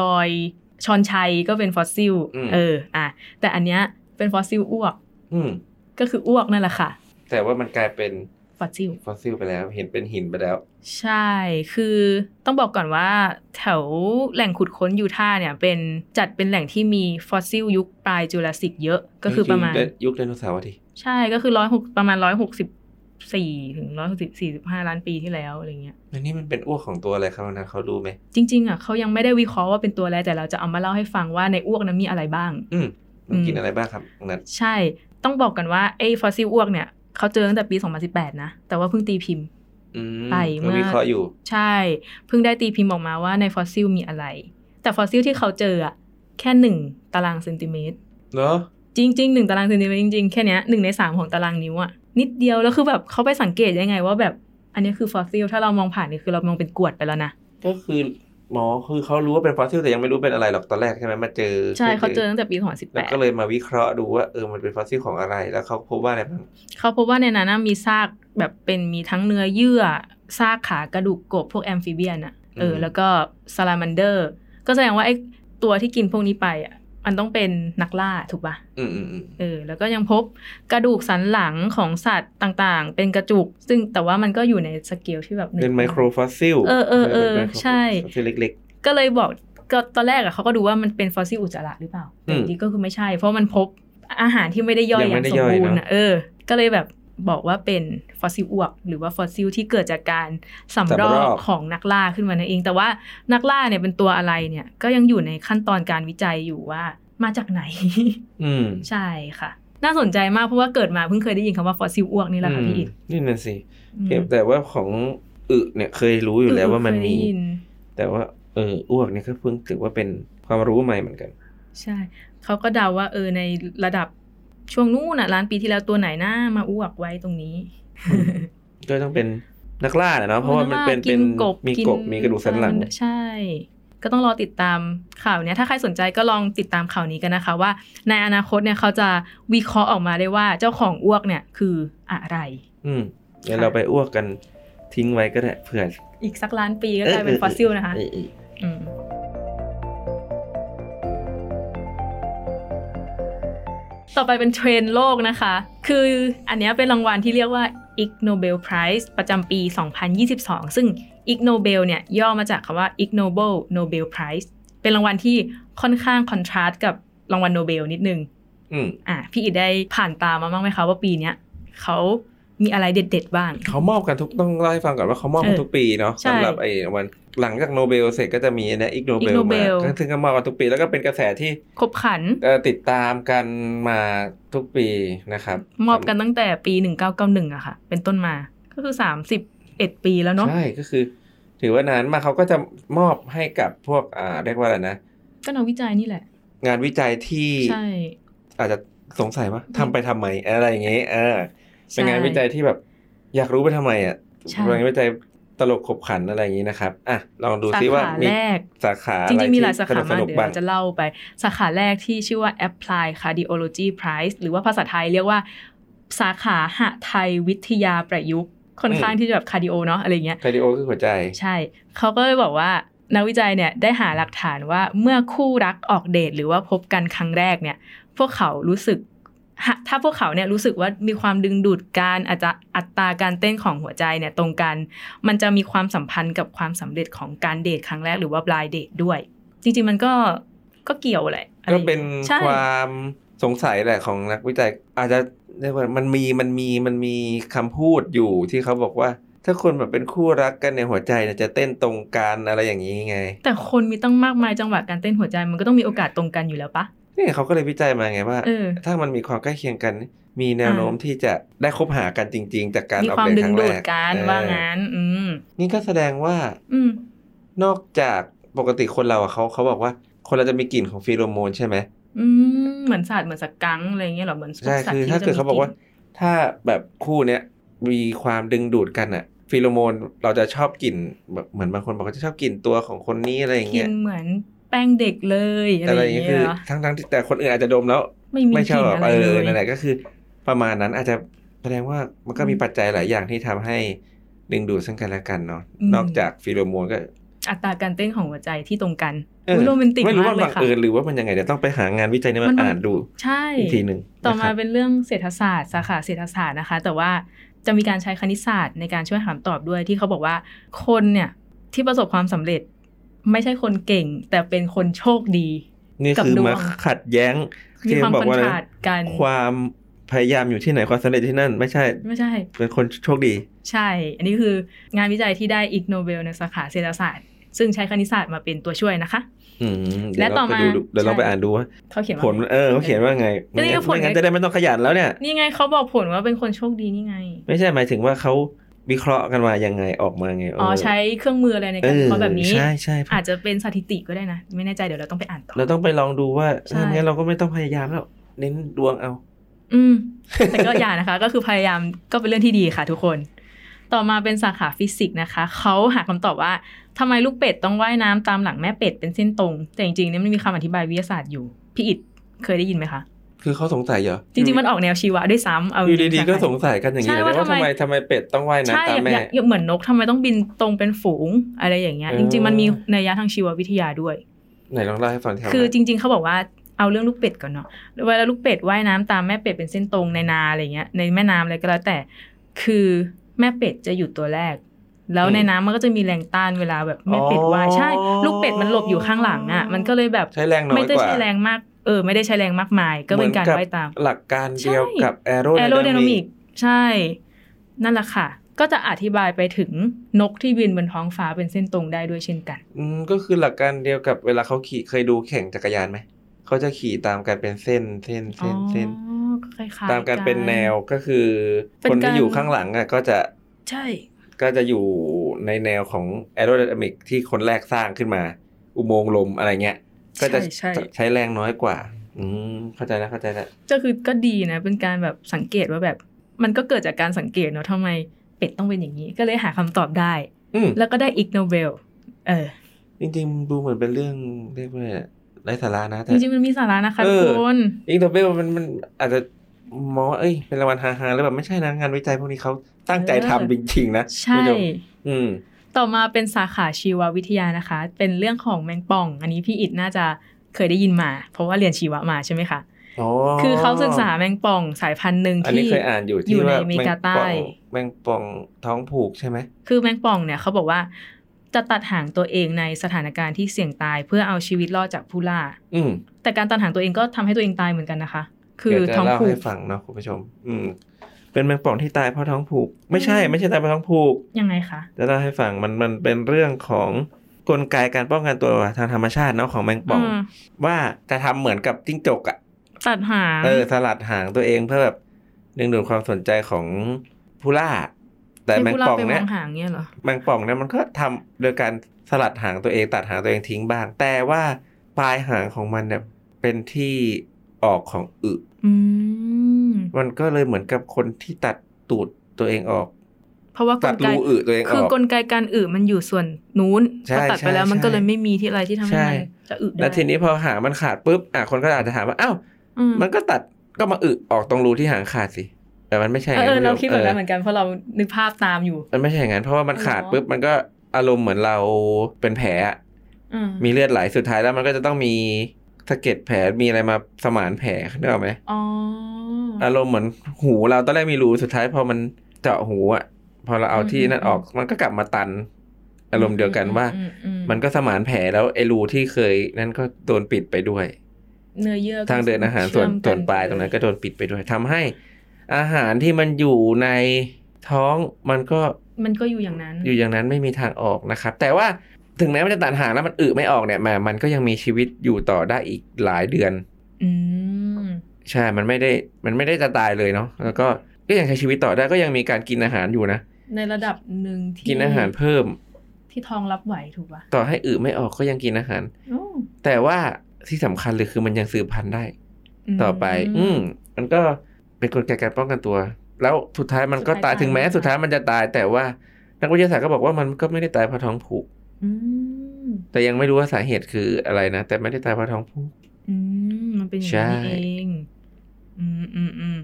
รอยชอนไชก็เป็นฟอสซิลอืมเออ อะ แต่อันเนี้ยเป็นฟอสซิลอ้วกอืม ก็คืออ้วกนั่นแหละค่ะ แต่ว่ามันกลายเป็นฟอสซิลฟอสซิลไปแล้วเห็นเป็นหินไปแล้ว ใช่คือต้องบอกก่อนว่า แถวแหล่งขุดค้นยูทาห์เนี่ยเป็นจัดเป็นแหล่งที่มีฟอสซิลยุคปลายจูราสสิกเยอะก็คือประมาณยุคไดโนเสาร์อะทีใช่ก็คือร้อยหกประมาณร้อยหกสิบสี่ถึงร้อยหกสิบสี่สิบห้าล้านปีที่แล้วอะไรเงี้ยอันนี้มันเป็นอ้วกของตัวอะไรครับนะเขารู้ไหมจริงๆอะเขายังไม่ได้วิเคราะห์ว่าเป็นตัวอะไรแต่เราจะเอามาเล่าให้ฟังว่าในอ้วกนั้นมีอะไรบ้าง อืมมันกินอืมอะไรบ้างครับตรงนั้นใช่ ต้องบอกกันว่าไอ้ฟอสซิลอ้วกเนี่ยเขาเจอตั้งแต่ปี 2018 นะ แต่ว่าเพิ่งตีพิมพ์อืมไปเมื่อวิเคราะห์อยู่ ใช่ เพิ่งได้ตีพิมพ์ออกมาว่าในฟอสซิลมีอะไร แต่ฟอสซิลที่เขาเจออะแค่หนึ่งตารางเซนติเมตรเหรอจริงๆหนึ่งตารางเซนติเมตรจริงๆ แค่เนี้ยหนึ่งในสามของตารางนิ้วอะนิดเดียวแล้วคือแบบเขาไปสังเกตยังไงว่าแบบอันนี้คือฟอสซิลถ้าเรามองผ่านนี่คือเรามองเป็นกรวดไปแล้วนะก็คือ หมอคือเขารู้ว่าเป็นฟอสซิลแต่ยังไม่รู้เป็นอะไรหรอกตอนแรกใช่ไหมมาเจอ ใช่เขาเจอตั้งแต่ปีแล้วก็2018เลยมาวิเคราะห์ดูว่าเออมันเป็นฟอสซิลของอะไร แล้วเขาพบว่าอะไรบ้างเขาพบว่าในนั้นนะมีซากแบบเป็นมีทั้งเนื้อเยื่อซากขากระดูกกบพวก amphibian อะเออแล้วก็ซาลามันเดอร์ ก็แสดงว่าไอ้ตัวที่กินพวกนี้ไปอะ มันต้องเป็นนักล่าถูกปะอืมอืมอืมเออ แล้วก็ยังพบกระดูกสันหลังของสัตว์ต่างๆ เป็นกระจุก ซึ่งแต่ว่ามันก็อยู่ในสเกลที่แบบหงเป็น microfossil เออเออเออป็น micro ใช่ฟอสซิลเล็กก็เลยบอกก็ตอนแรกอะเขาก็ดูว่ามันเป็นฟอสซิลอุจจาระหรือเปล่าแต่อืมจริงๆก็คือไม่ใช่ เพราะมันพบอาหารที่ไม่ได้ย่อยยังไม่ย่างสมบูรณ์เนอะอะเออ ก็เลยแบบ บอกว่าเป็นฟอสซิลอ้วก หรือว่าฟอสซิลที่เกิดจากการสำรอกของนักล่าขึ้นมานั่นเอง แต่ว่านักล่าเนี่ยเป็นตัวอะไรเนี่ย ก็ยังอยู่ในขั้นตอนการวิจัยอยู่ว่ามาจากไหนๆอืมใช่ค่ะ น่าสนใจมากเพราะว่าเกิดมาเพิ่งเคยได้ยินคำว่าฟอสซิลอ้วกนี่แหละค่ะพี่อิดอืมนี่นั่นสิอืมเก็บแต่ว่าของอึเนี่ยเคยรู้อยู่แล้วว่ามันเคยมีได้ยินแต่ว่าเอออ้วกเนี่ยก็เพิ่งถือว่าเป็นความรู้ใหม่เหมือนกัน ใช่เขาก็เดาว่าเออในระดับ ช่วงนู้นน่ะล้านปีที่แล้วตัวไหนหน้ามาอ้วกไว้ตรงนี้ ก็ต้องเป็นนักล่าแหละเนาะเพราะว่ามันเป็นกิเป็นกบมีกิกบมีกระดูกสันหลังใช่ ก็ต้องรอติดตามข่าวเนี้ยถ้าใครสนใจก็ลองติดตามข่าวนี้กันนะคะ ว่า ในอนาคตเนี่ยเขาจะวิเคราะห์ออกมาได้ว่าเจ้าของอ้วกเนี่ยคืออะไร อืมเดี๋ยวเราไปอ้วกกันทิ้งไว้ก็ได้เผื่ออีกสักล้านปีก็กลายเป็นฟอสซิลนะคะเออเอออืม ต่อไปเป็นเทรนด์โลกนะคะ คืออันเนี้ยเป็นรางวัลที่เรียกว่า Ig Nobel Prize ประจำปี 2022 ซึ่ง Ig Nobel เนี่ยย่อมาจากคำว่า ignoble Nobel Prize เป็นรางวัลที่ค่อนข้างคอนทราสต์กับรางวัลโนเบลนิดนึง อืมอะพี่อิดได้ผ่านตามมาบ้างไหมคะว่าปีเนี้ยเขา มีอะไรเด็ด ๆ บ้าง เขามอบกันทุกต้องเล่าให้ฟังก่อนว่าเขามอบกันเออทุกปีเนาะใช่สำหรับไอ้วันหลังจากโนเบลเสร็จก็จะมีนะอีกโนเบ Ig ล Nobel มาก็ถึงก็มอบกันทุกปี แล้วก็เป็นกระแสที่คบขันเอ่อติดตามกันมาทุกปีนะครับ มอบกันตั้งแต่ปี 1991อะค่ะ เป็นต้นมาก็คือ 31 ปีแล้วเนาะใช่ก็คือ ถือว่านานมากเขาก็จะมอบให้กับพวกอ่าเรียกว่าอะไรนะก็นักวิจัยนี่แหละ งานวิจัยที่ใช่อาจจะสงสัยว่าทำไปทำไมอะไรอย่างเงี้ยเออใช่ เป็นงานวิจัยที่แบบ อยากรู้ไปทำไมอะใช่เป็นงานวิจัยตลกขบขันอะไรอย่างงี้นะครับอะลองดูสาซิว่าขามีแรกสาขาจอะไรริงๆมีที่หลายสาขาสมากนุกเดี๋ยวบ้างเราจะเล่าไป สาขาแรกที่ชื่อว่า Apply Cardiology Prize หรือว่าภาษาไทยเรียกว่า สาขาหทัยวิทยาประยุกต์ค่อนข้างที่จะแบบ cardio เนาะอะไรเงี้ย cardio คือหัวใจ ใช่ เขาก็เลยบอกว่านักวิจัยเนี่ยได้หาหลักฐานว่าเมื่อคู่รักออกเดทหรือว่าพบกันครั้งแรกเนี่ย พวกเขารู้สึกหะ ถ้าพวกเขาเนี่ยรู้สึกว่ามีความดึงดูดการอาจจะอัตราการเต้นของหัวใจเนี่ยตรงกัน มันจะมีความสัมพันธ์กับความสำเร็จของการเดทครั้งแรกหรือว่า blind date ด้วย จริง ๆ มันก็ก็เกี่ยวแหละอะไรก็อย่างเป็นใช่ความสงสัยแหละของนักวิจัย อาจจะเรียกว่ามันมีมันมีมันมีคำพูดอยู่ที่เขาบอกว่า ถ้าคนแบบเป็นคู่รักกันในยหัวใจเนี่ยจะเต้นตรงกันอะไรอย่างนี้ไง แต่คนมีตั้งมากมายจังหวะการเต้นหัวใจมันก็ต้องมีโอกาสตรงกันอยู่แล้วปะ นี่เขาก็เลยวิจัยมาไงว่าเออถ้ามันมีความใกล้เคียงกัน มีแนวโน้มที่จะได้คบหากันจริง ๆ จากการมีออกความเดทดึคงรั้งดูแรดกกันเออว่างั้นอืมนี่ก็แสดงว่า อืมนอกจากปกติคนเราอะเขาเขาบอกว่า คนเราจะมีกลิ่นของฟีโรโมนใช่ไหมอืมเหมือนสัตว์เหมือนสกังอะไรเงี้ยเหรอเหมือนใช่สัตว์คือที่ถ้าเกิดจะมีเขาบอกว่า ถ้าแบบคู่เนี้ยมีความดึงดูดกันอะฟีโรโมนเราจะชอบกลิ่นแบบเหมือนบางคนบอกว่าจะชอบกลิ่นตัวของคนนี้อะไรอย่างกิเงี้นยเหมือน แป้งเด็กเลยอะอะไรไรอย่างเงี้เงี้ยคือยเหรอทั้งทั้งที่แต่คนอื่นอาจจะดมแล้วไม่มีไม่กชอลิ่นบอะไรเอเลอยนั่นแหละก็คือ ประมาณนั้นอาจจะแสดงว่ามันก็มีอืมปัจจัยหลายอย่างที่ทำให้ดึงดูดซึ่งกันและกันเนาะอืมนอกจากฟีโรโมนก็ อัตราการเต้นของหัวใจที่ตรงกันเอออุ๊ยโรแมนติกไม่รู้มาว่ากเลบัยงค่ะเอิญหรือว่ามันยังไงเดี๋ยวต้องไปหางานวิจัยนี้มัมานบังอ่านดูใช่อีกทีหนึ่งต่อมานะครับเป็นเรื่องเศรษฐศาสตร์สาขาเศรษฐศาสตร์นะคะ แต่ว่าจะมีการใช้คณิตศาสตร์ในการช่วยหาคำตอบด้วยที่เขาบอกว่าคนเนี่ยที่ประสบความสำเร็จ ไม่ใช่คนเก่ง แต่เป็นคนโชคดี นี่กับคือดวงมาขัดแย้งมีที่ความบอกคอนว่าทอะไรราดกันความพยายามอยู่ที่ไหนความสำเร็จที่นั่น ไม่ใช่ ไม่ใช่ เป็นคนโชคดี ใช่ อันนี้คืองานวิจัยที่ได้อีกโนเบลในสาขาเศรษฐศาสตร์ ซึ่งใช้คณิตศาสตร์มาเป็นตัวช่วยนะคะอืมและเดี๋ยวต่อเราไปมาดูเดี๋ยวเราใช่ไปอ่านดูว่าเขาเขียนว่าผลเออเขาเขียนว่าไงก็นี่ก็ผลไม่งั้นไงจะได้ไม่ต้องขยันแล้วเนี่ยนี่ไงเขาบอกผลว่าเป็นคนโชคดีนี่ไง ไม่ใช่หมายถึงว่าเขา วิเคราะห์กันมายังไงออกมาไงเอ๋อใช้เครื่องมืออะไรในการวิเคราะห์แบบนี้ใช่ใช่อาจจะเป็นสถิติก็ได้นะ ไม่แน่ใจเดี๋ยวเราต้องไปอ่านต่อเราต้องไปลองดูว่าใช่ถ้างั้นเราก็ไม่ต้องพยายามแล้ว เน้นดวงเอา อืม แต่ก็อย่านะคะ ก็คือพยายามก็เป็นเรื่องที่ดีค่ะทุกคน ต่อมาเป็นสาขาฟิสิกส์นะคะเขาหาคำตอบว่าทำไมลูกเป็ดต้องว่ายน้ำตามหลังแม่เป็ดเป็นเส้นตรง แต่จริงๆเนี่ยมันมีคำอธิบายวิทยาศาสตร์อยู่พี่อิดเคยได้ยินไหมคะ คือเขาสงสัยเหรอ จริง ๆ มันออกแนวชีวะด้วยซ้ำเอาอยู่จริดีๆๆก็สงสัยกันอย่างนี้ใช่เลยว่าว่าทำทำไมไมทำไมเป็ดต้องว่ายน้ำใช่ตามอย่าแม่อย่าอย่าเหมือนนกทำไมต้องบินตรงเป็นฝูงอะไรอย่างเงี้ยเออจริง ๆ มันมีนัยยะทางชีววิทยาด้วยไหนลองเล่าให้ฟังทีละคือหน่ยจริง ๆเขาบอกว่าเอาเรื่องลูกเป็ดก่อนเนาะเวลาลูกเป็ดว่ายน้ำตามแม่เป็ดเป็นเส้นตรงในนาอะไรเงี้ยในแม่น้ำอะไรก็แล้วแต่ คือแม่เป็ดจะอยู่ตัวแรก แล้วในน้ำมันก็จะมีแรงต้านเวลาแบบแม่เป็ดว่ายใช่ ลูกเป็ดมันหลบอยู่ข้างหลังอะ มันก็เลยแบบใช้แรงน้อยไม่ได้กว่าใช้แรงมากเออ ไม่ได้ใช้แรงมากมาย ก็เป็นการหมือว่ายตาม หลักการเดียวใช่กับแอโรแอโรไดนามิกใช่ นั่นแหละค่ะ ก็จะอธิบายไปถึงนกที่บินบนท้องฟ้าเป็นเส้นตรงได้ด้วยเช่นกัน อืมก็คือหลักการเดียวกับเวลาเขาขี่เคยดูแข่งจักรยานไหมเขาจะขี่ตามกันเป็นเส้นเส้นเส้นเส้นอ๋อคล้ายๆตามกันเป็นแนวก็คือเป็นคนการที่อยู่ข้างหลังอะก็จะใช่ ก็จะอยู่ในแนวของแอโรไดนามิกที่คนแรกสร้างขึ้นมา อุโมงค์ลมอะไรเงี้ย ก็จะใช่ใช่ใช้แรงน้อยกว่า อืมเข้าใจแล้วเข้าใจแล้วก็คือก็ดีนะ เป็นการแบบสังเกตว่าแบบ มันก็เกิดจากการสังเกตเนาะทำไมเป็ดต้องเป็นอย่างนี้ ก็เลยหาคำตอบได้อืมแล้วก็ได้อีกโนเบล เออ จริงๆ ดูเหมือนเป็นเรื่องเรียกว่าไร้สาระนะแต่จริงๆมันมีสาระนะคะเอทุอกคนอิงโนเบลมันมันอาจจะมองว่าเอ้ยเป็นรางวัลฮาๆแล้วแบบไม่ใช่นะงานวิจัยพวกนี้เขาตั้งใจทำจริงๆนะใช่คุณผู้ชมอืม ต่อมาเป็นสาขาชีววิทยานะคะ เป็นเรื่องของแมงป่อง อันนี้พี่อิดน่าจะเคยได้ยินมา เพราะว่าเรียนชีวะมาใช่ไหมคะอ๋อคือเขาศึกษาแมงป่องสายพันธุ์หนึ่งอันนี้ที่เคยอ่านอยู่อที่ยู่ในว่าอเมริกาใต้ แมงป่องท้องผูกใช่ไหม คือแมงป่องเนี่ยเขาบอกว่าจะตัดหางตัวเองในสถานการณ์ที่เสี่ยงตายเพื่อเอาชีวิตรอดจากผู้ล่า อืมแต่การตัดหางตัวเองก็ทำให้ตัวเองตายเหมือนกันนะคะ คือเดี๋ยวจะท้องเล่าผูให้กฟังเนาะคุณผู้ชม อืม เป็นแมงป่องที่ตายเพราะท้องผูก ไม่ใช่อืมไม่ใช่ตายเพราะท้องผูกยังไงคะจะเล่าให้ฟังมันมันเป็นเรื่องของกลไกการป้องกันตัวทางธรรมชาติเนาะของแมงป่องมว่าจะทำเหมือนกับจิ้งจกอะตัดหางเออสลัดหางตัวเองเพื่อแบบดึงดูดความสนใจของผู้ล่า แต่ให้แมงผู้ล่าป่องไปมเนี่อยงหางเนี่ยเหรอแมงป่องเนี่ยมันก็ทำโดยการสลัดหางตัวเองตัดหางตัวเองทิ้งบ้าง แต่ว่าปลายหางของมันเนี่ยเป็นที่ ออกของอึอืมมันก็เลยเหมือนกับคนที่ตัดตูดตัวเองออก เพราะว่ากตัลดไกรูอึตัวเองอคืออกกลไกการอึมันอยู่ส่วนนู้นใช่พอตัดไปแล้วใช่มันก็เลยใช่ไม่มีที่อะไรที่ทำให้ใช่มันจะอึได้แล้วทีนี้พอหางมันขาดปุ๊บอะคนก็อาจจะถามว่าอ้าวอืมมันก็ตัดก็มาอึออกตรงรูที่หางขาดสิแต่มันไม่ใช่เออเออไงเราคิดแบบนั้นเอเหอมือนกันเพราะเรานึกภาพตามอยู่ มันไม่ใช่อย่างนั้นเพราะว่ามันขาดอ๋อปุ๊บมันก็อารมณ์เหมือนเราเป็นแผลอะอืมมีเลือดไหลสุดท้ายแล้วมันก็จะต้องมี สะเก็ดแผลมีอะไรมาสมานแผลนึกออกไหมอ๋ออารมณ์เหมือนหูเราตอนแรกมีรูสุดท้ายพอมันเจาะหูอะพอเราเอาที่นั่นออกมันก็กลับมาตัน อารมณ์เดียวกันว่าอือือืมันก็สมานแผลแล้วไอ้รูที่เคย นั่นก็โดนปิดไปด้วย เนื้อเยื่อก็ทางเดินอาหารส่วนเชื่อมกัส่วนปลายตรงนั้นก็โดนปิดไปด้วยทำให้ อาหารที่มันอยู่ในท้องมันก็มันก็อยู่อย่างนั้น อยู่อย่างนั้นไม่มีทางออกนะครับ แต่ว่า ถึงแม้มันจะตัดหางแล้วมันอึไม่ออกเนี่ยแหมมันก็ยังมีชีวิตอยู่ต่อได้อีกหลายเดือน อืมใช่ มันไม่ได้ มันไม่ได้จะตายเลยเนาะ แล้วก็ ก็ยังใช้ชีวิตต่อได้ ก็ยังมีการกินอาหารอยู่นะ ในระดับหนึ่งที่ กินอาหารเพิ่ม ที่ท้องรับไหวถูกปะต่อให้อึไม่ออกก็ยังกินอาหารโอ้แต่ว่าที่สำคัญเลยคือมันยังสืบพันธุ์ได้มต่อไป อืม มันก็เป็นกลไกการป้องกันตัว แล้วสุดท้ายมันก็สุดท้ายตาย ถึงแม้ตายสุดท้ายมันจะตาย แต่ว่านักวิทยาศาสตร์ก็บอกว่ามันก็ไม่ได้ตายเพราะท้องผูกอืม แต่ยังไม่รู้ว่าสาเหตุคืออะไรนะ แต่ไม่ได้ตายเพราะท้องผูกอืมมันเป็นอย่างใช่นี้นี่เองอืมอืมอืม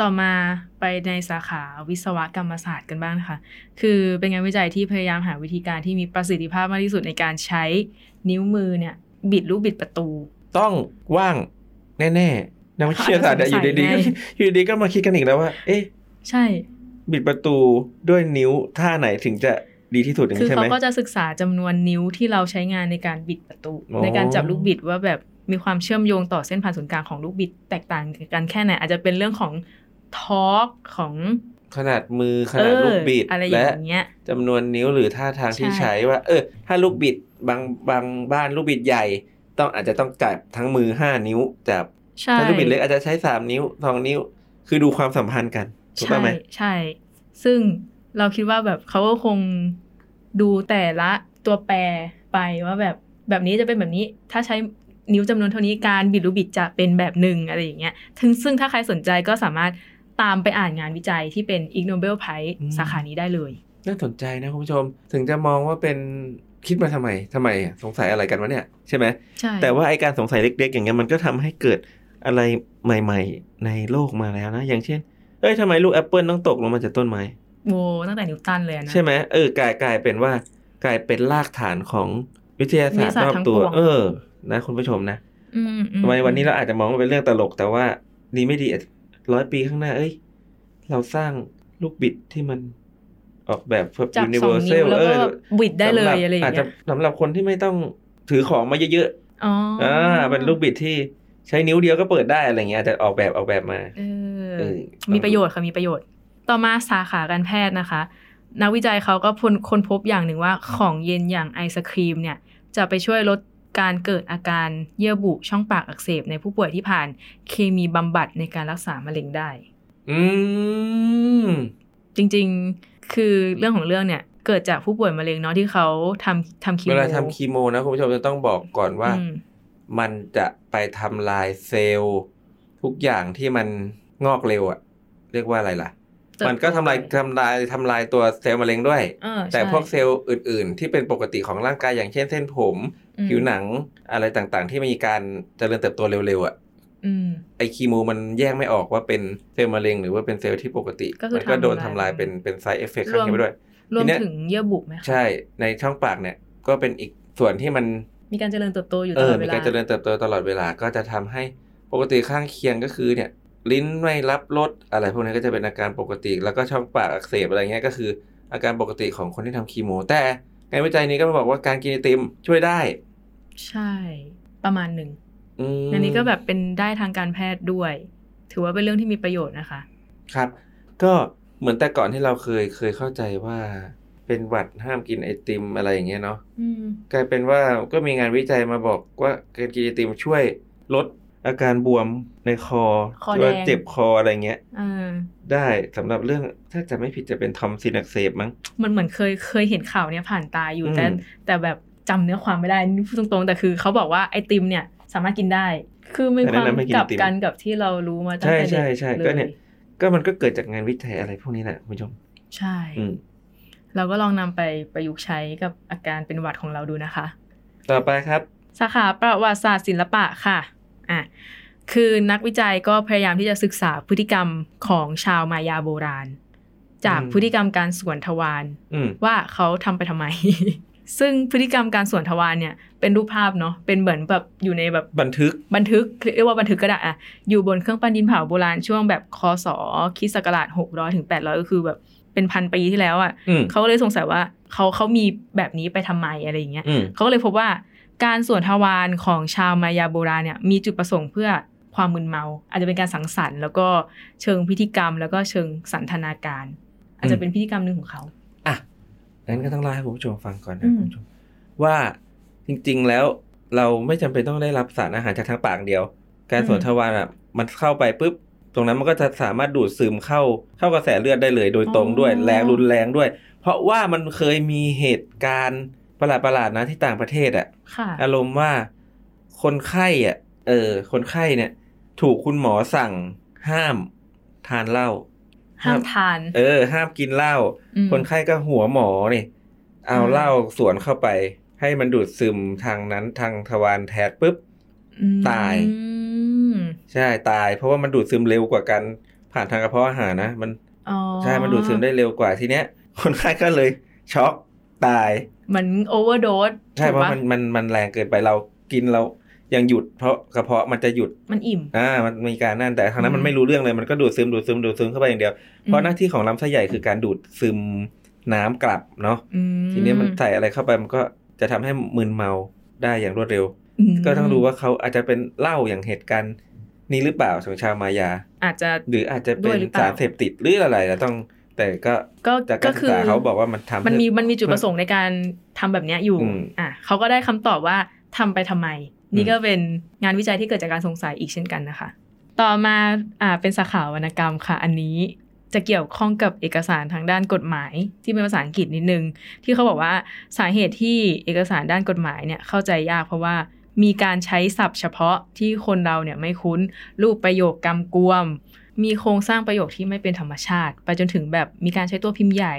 ต่อมาไปในสาขาวิศวกรรมศาสตร์กันบ้างนะคะ คือเป็นงานวิจัยที่พยายามหาวิธีการที่มีประสิทธิภาพมากที่สุดในการใช้นิ้วมือเนี่ย บิดลูกบิดประตู ต้องว่างแน่ๆนักวิทยาศาสตร์เนี่ยอยู่ดีๆก็ใส่ไงอยู่ดีๆก็มาคิดกันอีกแล้วว่า เอ๊ะ ใช่ บิดประตูด้วยนิ้วท่าไหนถึงจะ ดีที่สุดอย่างคือนี้ใช่เขาไหมก็จะศึกษาจำนวนนิ้วที่เราใช้งานในการบิดประตูอ๋อในการจับลูกบิดว่าแบบมีความเชื่อมโยงต่อเส้นผ่านศูนย์กลางของลูกบิดแตกต่างกันแค่ไหน อาจจะเป็นเรื่องของทอร์กของขนาดมือขนาดลูกบิดเอออะไรอและย่างเงี้ยจำนวนนิ้วหรือท่าทางที่ใช่ใช้ว่า เออ ถ้าลูกบิดบางบางบ้านลูกบิดใหญ่ ต้องอาจจะต้องจับทั้งมือห้านิ้วจับใช่ถ้าลูกบิดเล็กอาจจะใช้สามนิ้วสองนิ้ว คือดูความสัมพันธ์กันถูกใช่ต้องไหมใช่ ซึ่ง เราคิดว่าแบบเขาก็คงดูแต่ละตัวแปรไปว่าแบบแบบนี้จะเป็นแบบนี้ ถ้าใช้นิ้วจำนวนเท่านี้การบิดลูกบิดจะเป็นแบบหนึ่งอะไรอย่างเงี้ยถึงซึ่งถ้าใครสนใจก็สามารถตามไปอ่านงานวิจัยที่เป็น Ig Nobel Prize สาขานี้ได้เลย น่าสนใจนะคุณผู้ชม ถึงจะมองว่าเป็นคิดมาทำไมทำไมอะสงสัยอะไรกันวะเนี่ยใช่ไหมใช่แต่ว่าไอการสงสัยเล็ก ๆ อย่างเงี้ยมันก็ทำให้เกิดอะไรใหม่ ๆ ในโลกมาแล้วนะ อย่างเช่น เอ้ยทำไมลูกแอปเปิลต้องตกลงมาจากต้นไม้ โวตั้งแต่นิวตันเลยอะนะ ใช่ไหมเออกลายกลายเป็นว่ากลายเป็นรากฐานของวิทยาศาสตร์วิทยาศาสตร์รอบทั้งตัวปวงเออ นะคุณผู้ชมนะอืมอืมทำไมวันนี้เราอาจจะมองว่าเป็นเรื่องตลก แต่ว่าดีไม่ดีร้อยปีข้างหน้า เอ้ย เราสร้างลูกบิดที่มันออกแบบแบบจับยูนิสเวอองร์แซนิ้วลแล้วเอก็อบิดได้เลยสำหบอะไรอย่าอาจงจะเงี้ยสำหรับคนที่ไม่ต้องถือของมาเยอะอ๋อๆออ่าเป็นลูกบิดที่ใช้นิ้วเดียวก็เปิดได้อะไรเงี้ยอาจจะออกแบบออกแบบมาเออเออ มีประโยชน์ค่ะมีประโยชน์ ต่อมาสาขาการแพทย์นะคะ นักวิจัยเขาก็ค้นค้นพบอย่างหนึ่งว่าของเย็นอย่างไอศครีมเนี่ยจะไปช่วยลดการเกิดอาการเยื่อบุช่องปากอักเสบในผู้ป่วยที่ผ่านเคมีบำบัดในการรักษามะเร็งได้ อืม จริงๆ คือเรื่องของเรื่องเนี่ย เกิดจากผู้ป่วยมะเร็งเนาะที่เขาทำทำคีโม เวลาทำคีโมนะคุณผู้ชมจะต้องบอกก่อนว่าอืมมันจะไปทำลายเซลล์ ทุกอย่างที่มันงอกเร็วอะเรียกว่าอะไรล่ะเติบโต มันก็ทำลายทำลายทำลายตัวเซลล์มะเร็งด้วยเออแต่ใช่พวกเซลล์อื่น ๆ ที่เป็นปกติของร่างกายอย่างเช่นเส้นผมอืมผิวหนังอะไรต่างๆ ที่มีการเจริญเติบโตเร็วๆอะอืมไอคีโมมันแยกไม่ออกว่าเป็นเซลล์มะเร็งหรือว่าเป็นเซลล์ที่ปกติก็คือมันก็โดนทำทำลายเป็นเป็น side effect ข้างเคียงรวมไปด้วยรวมทีเนี้ยถึงเยื่อบุไหมคะใช่ในช่องปากเนี่ยก็เป็นอีกส่วนที่มันมีการเจริญเติบโตอยู่เอตลออดเวมีลาการเจริญเติบโตตลอดเวลาก็จะทำให้ปกติข้างเคียงก็คือเนี่ย ลิ้นไม่รับรสอะไรพวกนี้ก็จะเป็นอาการปกติ แล้วก็ช่องปากอักเสบอะไรเงี้ยก็คือ อาการปกติของคนที่ทำคีโม แต่งานวิจัยนี้ก็มาบอกว่าการกินไอติมช่วยได้ ใช่ ประมาณหนึ่งอืมอันนี้ก็แบบเป็นได้ทางการแพทย์ด้วย ถือว่าเป็นเรื่องที่มีประโยชน์นะคะ ครับ ก็เหมือนแต่ก่อนที่เราเคยเคยเข้าใจว่าเป็นหวัดห้ามกินไอติมอะไรอย่างเงี้ยเนาะอืมกลายเป็นว่าก็มีงานวิจัยมาบอกว่าการกินไอติมช่วยลด อาการบวมในคอคอหรือว่าแดง เจ็บคออะไรเงี้ย เออ ได้สำหรับเรื่องถ้าจะไม่ผิดจะเป็นทอมซินอักเสบมั้ง มันเหมือนเคยเคยเห็นข่าวเนี้ยผ่านตาอยู่อืม แต่แต่แบบจำเนื้อความไม่ได้นี่พูดตรงๆ แต่คือเขาบอกว่าไอติมเนี่ยสามารถกินได้ คือมีความกลับกันกับที่เรารู้มาตั้งใช่แต่เด็กใช่ใช่เลก็เนี่ยก็มันก็เกิดจากงานวิจัยอะไรพวกนี้แหละคุณผู้ชม ใช่ อืม เราก็ลองนำไปประยุกต์ใช้กับอาการเป็นหวัดของเราดูนะคะ ต่อไปครับ สาขาประวัติศาสตร์ศิลปะค่ะ อะคือนักวิจัยก็พยายามที่จะศึกษาพฤติกรรมของชาวมายาโบราณ จากอืมพฤติกรรมการสวนทวารอืมว่าเขาทำไปทำไม ซึ่งพฤติกรรมการสวนทวารเนี่ย เป็นรูปภาพเนาะเป็นเหมือนแบบอยู่ในแบบบันทึกบันทึกเรียกว่าบันทึกก็ได้อะอยู่บนเครื่องปั้นดินเผาโบราณช่วงแบบคศคริสต์ศักราช600ถึง800ก็คือแบบเป็นพันปีที่แล้วอะอืมเขาก็เลยสงสัยว่าเขาเขามีแบบนี้ไปทำไมอะไรอย่างเงี้ยอืมเขาก็เลยพบว่า การสวนทวารของชาวมายาโบราณเนี่ยมีจุดประสงค์เพื่อความมึนเมา อาจจะเป็นการสังสรรค์แล้วก็เชิงพิธีกรรม แล้วก็เชิงสันทนาการ อาจจะเป็นพิธีกรรมหนึ่งของเขาอะงั้นก็ต้องเล่าให้คุณผู้ชมฟังก่อนอืนะมคุณผู้ชมว่าจริง ๆ แล้วเราไม่จำเป็นต้องได้รับสารอาหารจากทางปากเดียว การสวนทวารอะมันเข้าไปปุ๊บตรงนั้นมันก็จะสามารถดูดซึมเข้าเข้ากระแสเลือดได้เลย โดยตรงด้วยแรงรุนแรงด้วย เพราะว่ามันเคยมีเหตุการณ์ ประหลาดๆนะที่ต่างประเทศอะค่ะ อารมณ์ว่าคนไข้อะ เออ คนไข้เนี่ย ถูกคุณหมอสั่งห้ามทานเหล้าห้ามทาน เออ ห้ามกินเหล้าอืมคนไข้ก็หัวหมอนี่เอาอ่าเหล้าสวนเข้าไป ให้มันดูดซึมทางนั้นทางทวารแทดปุ๊บมตายใช่ตาย เพราะว่ามันดูดซึมเร็วกว่าการผ่านทางกระเพาะอาหารนะมันอ๋อใช่มันดูดซึมได้เร็วกว่าทีเนี้ย คนไข้ก็เลยช็อกตายเห มือนโอเวอร์โดสใช่เพราะมันมันมันแรงเกินไปเรากินเรายังหยุดเพราะกระเพาะมันจะหยุดมันอิ่มอ่ามันมีการนั่นแต่ทางนั้นอืมมันไม่รู้เรื่องเลยมันก็ดูดซึมดูดซึมดูดซึมเข้าไปอย่างเดียว เพราะหน้าที่ของลำไส้ใหญ่คือการดูดซึมน้ำกลับเนาะอืมทีนี้มันใส่อะไรเข้าไปมันก็จะทำให้มึนเมาได้อย่างรวดเร็วอืมก็ต้องดูว่าเขาอาจจะเป็นเหล้าอย่างเหตุการณ์นี้หรือเปล่าของชาวมายา อาจจะหรืออาจจะด้เป็วยนหรือเปล่าสารเสพติดหรืออะไรนะต้อง แต่ก็ก็จากก็การศึคืกอษาเขาบอกว่ามันทำมันมีให้มันมีจุดประสงค์ในการทำแบบเนี้ยอยู่อืมอะเขาก็ได้คำตอบว่าทำไปทำไม นี่อืมก็เป็นงานวิจัยที่เกิดจากการสงสัยอีกเช่นกันนะคะ ต่อมาอ่าเป็นสาขาวรรณกรรมค่ะ อันนี้จะเกี่ยวข้องกับเอกสารทางด้านกฎหมายที่เป็นภาษาอังกฤษนิดนึง ที่เขาบอกว่าสาเหตุที่เอกสารด้านกฎหมายเนี่ยเข้าใจยากเพราะว่ามีการใช้ศัพท์เฉพาะที่คนเราเนี่ยไม่คุ้นรูปประโยคกำกวม มีโครงสร้างประโยคที่ไม่เป็นธรรมชาติ ไปจนถึงแบบมีการใช้ตัวพิมพ์ใหญ่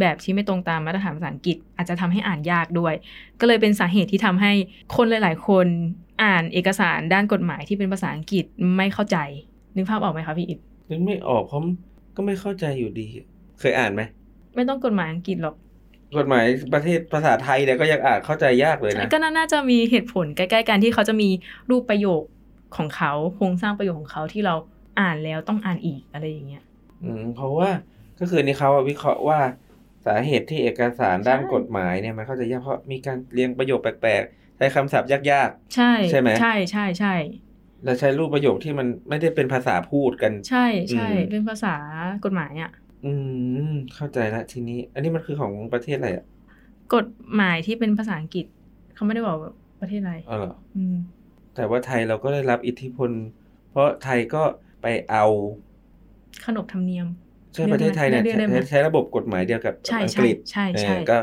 แบบที่ไม่ตรงตามมาตรฐานภาษาอังกฤษ อาจจะทำให้อ่านยากด้วย ก็เลยเป็นสาเหตุที่ทำให้คนหลาย ๆ คนอ่านเอกสารด้านกฎหมายที่เป็นภาษาอังกฤษไม่เข้าใจ นึกภาพออกไหมคะพี่อิดนึกไม่ออกเพราะก็ไม่เข้าใจอยู่ดี เคยอ่านไหมไม่ต้องกฎหมายอังกฤษหรอกกฎหมายประเทศภาษาไทยเนี่ยก็ยังอ่านเข้าใจยากเลยนะก็น่าจะมีเหตุผลใกล้ๆกันที่เขาจะมีรูปประโยคของเขาโครงสร้างประโยคของเขาที่เรา อ่านแล้วต้องอ่านอีกอะไรอย่างเงี้ยอืมเพราะว่าก็คือนี่เขาอะวิเคราะห์ว่าสาเหตุที่เอกสารด้านใช่กฎหมายเนี่ยมันเข้าใจยากเพราะมีการเรียงประโยคแปลกๆ ใช้คำศัพท์ยากใช่ใช่ไหมใช่ใช่ใช่ๆและใช้รูปประโยคที่มันไม่ได้เป็นภาษาพูดกัน ใช่ใช่อืมเป็นภาษากฎหมายอะ อืม เข้าใจละทีนี้ อันนี้มันคือของประเทศอะไรอะกฎหมายที่เป็นภาษาอังกฤษเขาไม่ได้บอกว่าประเทศอะไรอ๋อเหรออืมแต่ว่าไทยเราก็ได้รับอิทธิพล เพราะไทยก็ ไปเอาขนบธรรมเนียม ใช่เรียกประเทศไทยเนี่ยได้ไหมใช้ใช้ระบบกฎหมายเดียวกับใช่อังใช่กฤษใช่ใช่เออก็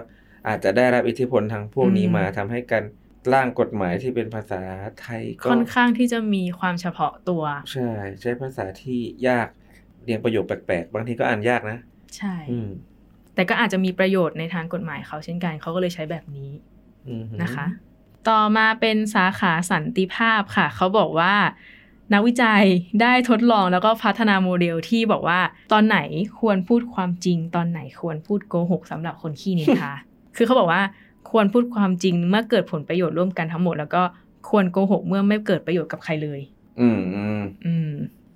อาจจะได้รับอิทธิพลทางพวกนี้อืมมาทำให้การร่างกฎหมายที่เป็นภาษาไทยก็ค่อนข้างที่จะมีความเฉพาะตัว ใช่ ใช้ภาษาที่ยากเรียงประโยคแปลกๆ บางทีก็อ่านยากนะ ใช่อืมแต่ก็อาจจะมีประโยชน์ในทางกฎหมายเขาเช่นกันเขาก็เลยใช้แบบนี้อืมนะคะ ต่อมาเป็นสาขาสันติภาพค่ะ เขาบอกว่า นักวิจัยได้ทดลองแล้วก็พัฒนาโมเดลที่บอกว่า ตอนไหนควรพูดความจริง ตอนไหนควรพูดโกหกสำหรับคนขี้นินทาคือเขาบอกว่าควรพูดความจริงเมื่อเกิดผลประโยชน์ร่วมกันทั้งหมด แล้วก็ควรโกหกเมื่อไม่เกิดประโยชน์กับใครเลย อืมอืมอืม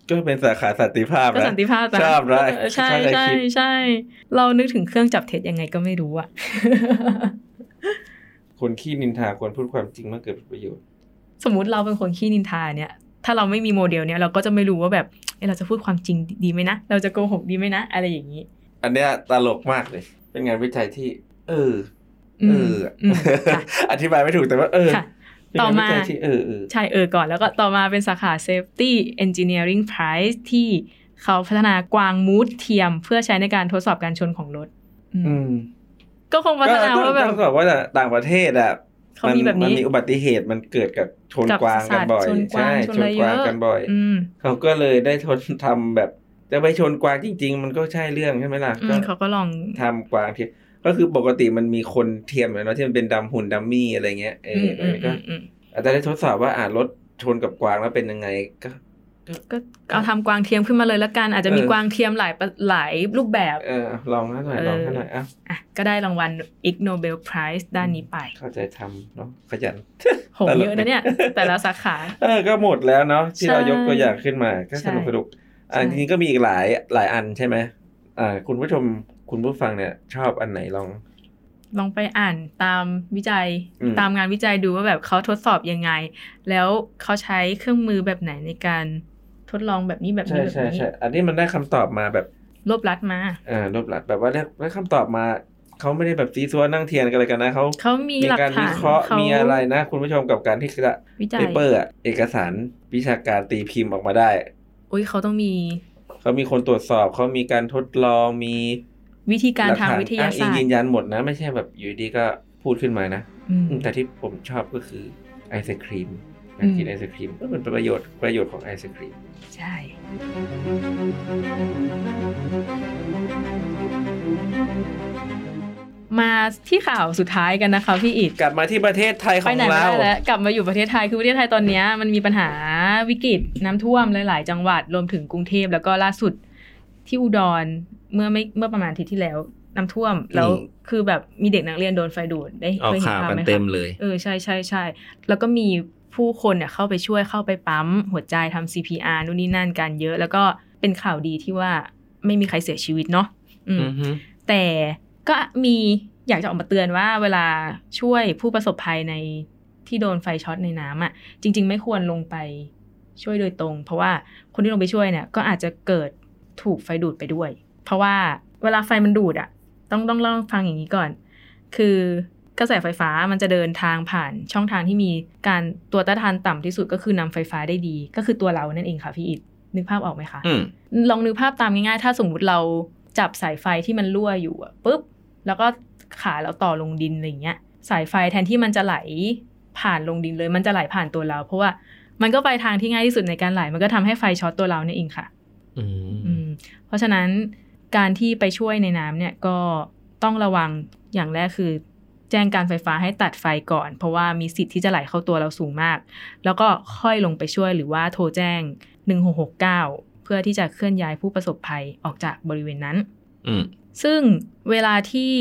ก็เป็นสาขาสันติภาพก็นะสันติภาพนะชอบนะเออใช่เข้าใจใช่คิดใช่เรานึกถึงเครื่องจับเท็จยังไงก็ไม่รู้อะคนขี้นินทาควรพูดความจริงเมื่อเกิดประโยชน์ สมมุติเราเป็นคนขี้นินทาเนี่ย ถ้าเราไม่มีโมเดลเนี่ยเราก็จะไม่รู้ว่าแบบเอะเราจะพูดความจริงดีไหมนะ เราจะโกหกดีไหมนะ อะไรอย่างนี้ อันเนี้ยตลกมากเลย เป็นงานวิจัยที่ เอออืเอมออืมค่ะอธิบายไม่ถูกแต่ว่า เออค่ะเป็นต่องานมาวิจัยที่เออเออใช่เออก่อนแล้วก็ต่อมาเป็นสาขา Safety Engineering Prize ที่เขาพัฒนากวางมูดเทียม เพื่อใช้ในการทดสอบการชนของรถอืมอืมก็คงพัฒนาว่าแบบต้องบอกว่าต่างประเทศอะ เขามีแบบนี้มันมีอุบัติเหตุมันเกิดกับชนกับกวางกันบ่อยสัตว์ชนกวางใช่ชนชอะไรนเยกวางอะกันบ่อยอืมเขาก็เลยได้ทนทำแบบจะไปชนกวางจริง ๆ มันก็ใช่เรื่องใช่ไหมล่ะอืก็มเขาก็ลองทำกวางเทียมก็คือปกติมันมีคนเทียมอยู่เนอะที่มันเป็นดำหุ่นดัมมี่อะไรเงี้ยเออือมออืมก็อืมอืมอาจจะได้ทดสอบว่าอ่ารถชนกับกวางแล้วเป็นยังไงก็ ก็เอาทำกวางเทียมขึ้นมาเลยละกัน อาจจะมีเออกวางเทียมหลายประหลายรูปแบบ เออลองนะหน่อยเออลองนะหน่อยอะอะก็ได้รางวัล Ig Nobel Prize ด้านนี้ไป เข้าใจทำเนาะขยันโหเยอะนะเนี่ย แต่ละสาขา เออก็หมดแล้วเนาะที่ใช่เรายกตัวอย่างขึ้นมาก็ใช่สนุกสนุกอ่าใช่จริงๆก็มีอีกหลายหลายอันใช่ไหมอ่าคุณผู้ชมคุณผู้ฟังเนี่ย ชอบอันไหนลอง ลองไปอ่านตามวิจัยอืมตามงานวิจัยดูว่าแบบเขาทดสอบยังไง แล้วเขาใช้เครื่องมือแบบไหนในการ ทดลองแบบนี้แบบใช่นี้แบบใช่นี้ใช่อันนี้มันได้คำตอบมาแบบรวบรัดมาอ่ารวบลัดแบบว่าได้ได้คำตอบมาเขาไม่ได้แบบซีซัวนั่งเทียนกันอะไรกันนะเขาเขามีมีหลักการฐาวินเคราะห์เขามีอะไรนะ คุณผู้ชมกับการที่จะวิจัเปยเปอร์อะเอกสารวิชาการตีพิมพ์ออกมาได้อุ้ยเขาต้องมี เขามีคนตรวจสอบเขามีการทดลองมีวิธีการหลัทางฐนวิทยาอ้งอิศางสตยืนร์ยันหมดนะ ไม่ใช่แบบอยู่ดีก็พูดขึ้นมานะอืมอืมแต่ที่ผมชอบก็คือไอศครีม การกินอืมไอศครีมก็เป็นประโยชน์ประโยชน์ของไอศครีม ใช่ มาที่ข่าวสุดท้ายกันนะคะพี่อิดกลับมาที่ประเทศไทยขไปองไหนไม่เราได้แล้วกลับมาอยู่ประเทศไทยคือประเทศไทยตอนเนี้ยมันมีปัญหาวิกฤตน้ำท่วมหลาย ๆ จังหวัดรวมถึงกรุงเทพแล้วก็ล่าสุดที่อุดรเมื่อไม่เมื่อประมาณอาทิตย์ที่แล้วน้ำท่วมแล้วคือแบบมีเด็กนักเรียนโดนไฟดูดได้ออกเคยเห็นข่าวภาพกันไหมเต็คะมเลยเออใช่ใช่ใช่แล้วก็มี ผู้คนเนี่ยเข้าไปช่วยเข้าไปปั๊ม หัวใจทำ CPR นู่นนี่นั่นกันเยอะ แล้วก็เป็นข่าวดีที่ว่าไม่มีใครเสียชีวิตเนาะอืมอือฮึแต่ก็มีอยากจะออกมาเตือนว่าเวลาช่วยผู้ประสบภัยในที่โดนไฟช็อตในน้ำอะ จริง ๆ ไม่ควรลงไปช่วยโดยตรง เพราะว่าคนที่ลงไปช่วยเนี่ย ก็อาจจะเกิดถูกไฟดูดไปด้วย เพราะว่าเวลาไฟมันดูดอะ ต้องต้องเล่าให้ฟังอย่างนี้ก่อน คือ กระแสไฟฟ้ามันจะเดินทางผ่านช่องทางที่มีการตัวต้านทานต่ำที่สุดก็คือนำไฟฟ้าได้ดี ก็คือตัวเรานั่นเองค่ะพี่อิดนึกภาพออกไหมคะอืมลองนึกภาพตามง่ายๆ ถ้าสมมุติเราจับสายไฟที่มันรั่วอยู่อะปุ๊บแล้วก็ขาเราต่อลงดินอะไรอย่างเงี้ย สายไฟแทนที่มันจะไหลผ่านลงดินเลย มันจะไหลผ่านตัวเรา เพราะว่ามันก็ไปทางที่ง่ายที่สุดในการไหล มันก็ทำให้ไฟช็อตตัวเราเนี่ยเองค่ะอืมอืมเพราะฉะนั้นการที่ไปช่วยในน้ำเนี่ยก็ต้องระวังอย่างแรกคือ แจ้งการไฟฟ้าให้ตัดไฟก่อน เพราะว่ามีสิทธิ์ที่จะไหลเข้าตัวเราสูงมาก แล้วก็ค่อยลงไปช่วยหรือว่าโทรแจ้ง 1669 เพื่อที่จะเคลื่อนย้ายผู้ประสบภัยออกจากบริเวณนั้นอืมซึ่งเวลาที่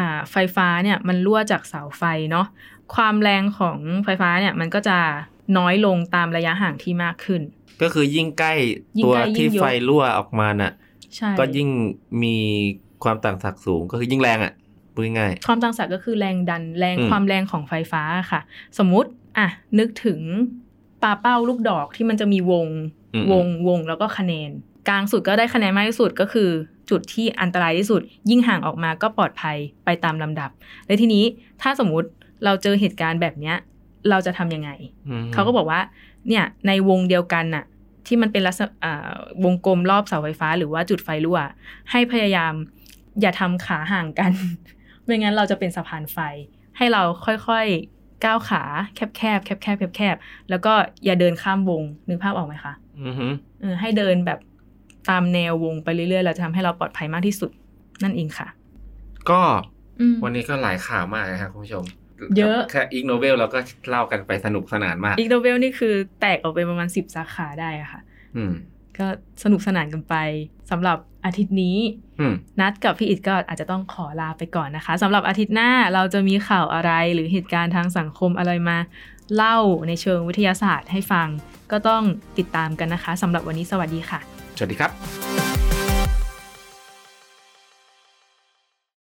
อ่าไฟฟ้าเนี่ยมันรั่วจากเสาไฟเนาะความแรงของไฟฟ้าเนี่ยมันก็จะน้อยลงตามระยะห่างที่มากขึ้น ก็คือยิ่งใกล้ยิ่งตัวใกล้ยิ่ที่งยกไฟรั่วออกมาน่ะใช่ก็ยิ่งมีความต่างศักย์สูงก็คือยิ่งแรงอะ พูดง่ายความต่างศักย์ก็คือแรงดันแรงอืมความแรงของไฟฟ้าค่ะ สมมุติอะนึกถึงปลาเป้าลูกดอกที่มันจะมีวงอืมวงวงแล้วก็คะแนน กลางสุดก็ได้คะแนนมากที่สุดก็คือ จุดที่อันตรายที่สุด ยิ่งห่างออกมาก็ปลอดภัยไปตามลำดับ และทีนี้ถ้าสมมุติเราเจอเหตุการณ์แบบเนี้ย เราจะทำยังไงอืมเขาก็บอกว่า เนี่ยในวงเดียวกันน่ะ ที่มันเป็นลักษณะอ่าวงกลมรอบเสาไฟฟ้า หรือว่าจุดไฟรั่วให้พยายามอย่าทำขาห่างกัน ไม่งั้นเราจะเป็นสะพานไฟ ให้เราค่อยๆก้าวขาแคบๆแคบๆแคบๆแคบๆแล้วก็อย่าเดินข้ามวงนึกภาพออกไหมคะอือฮึเออให้เดินแบบตามแนววงไปเรื่อยๆเราจะทำให้เราปลอดภัยมากที่สุด นั่นเองค่ะ ก็อืมวันนี้ก็หลายข่าวมากนะครับคุณผู้ชมเยอะแค่อีกโนเวลเราก็เล่ากันไปสนุกสนานมากอีกโนเวลนี่คือแตกออกเป็นประมาณสิบสาขาได้อะค่ะ อืม ก็สนุกสนานกันไปสำหรับอาทิตย์นี้อืมนัดกับพี่อิดก็อาจจะต้องขอลาไปก่อนนะคะสำหรับอาทิตย์หน้าเราจะมีข่าวอะไรหรือเหตุการณ์ทางสังคมอะไรมา เล่าในเชิงวิทยาศาสตร์ให้ฟัง ก็ต้องติดตามกันนะคะสำหรับวันนี้สวัสดีค่ะ สวัสดีครับ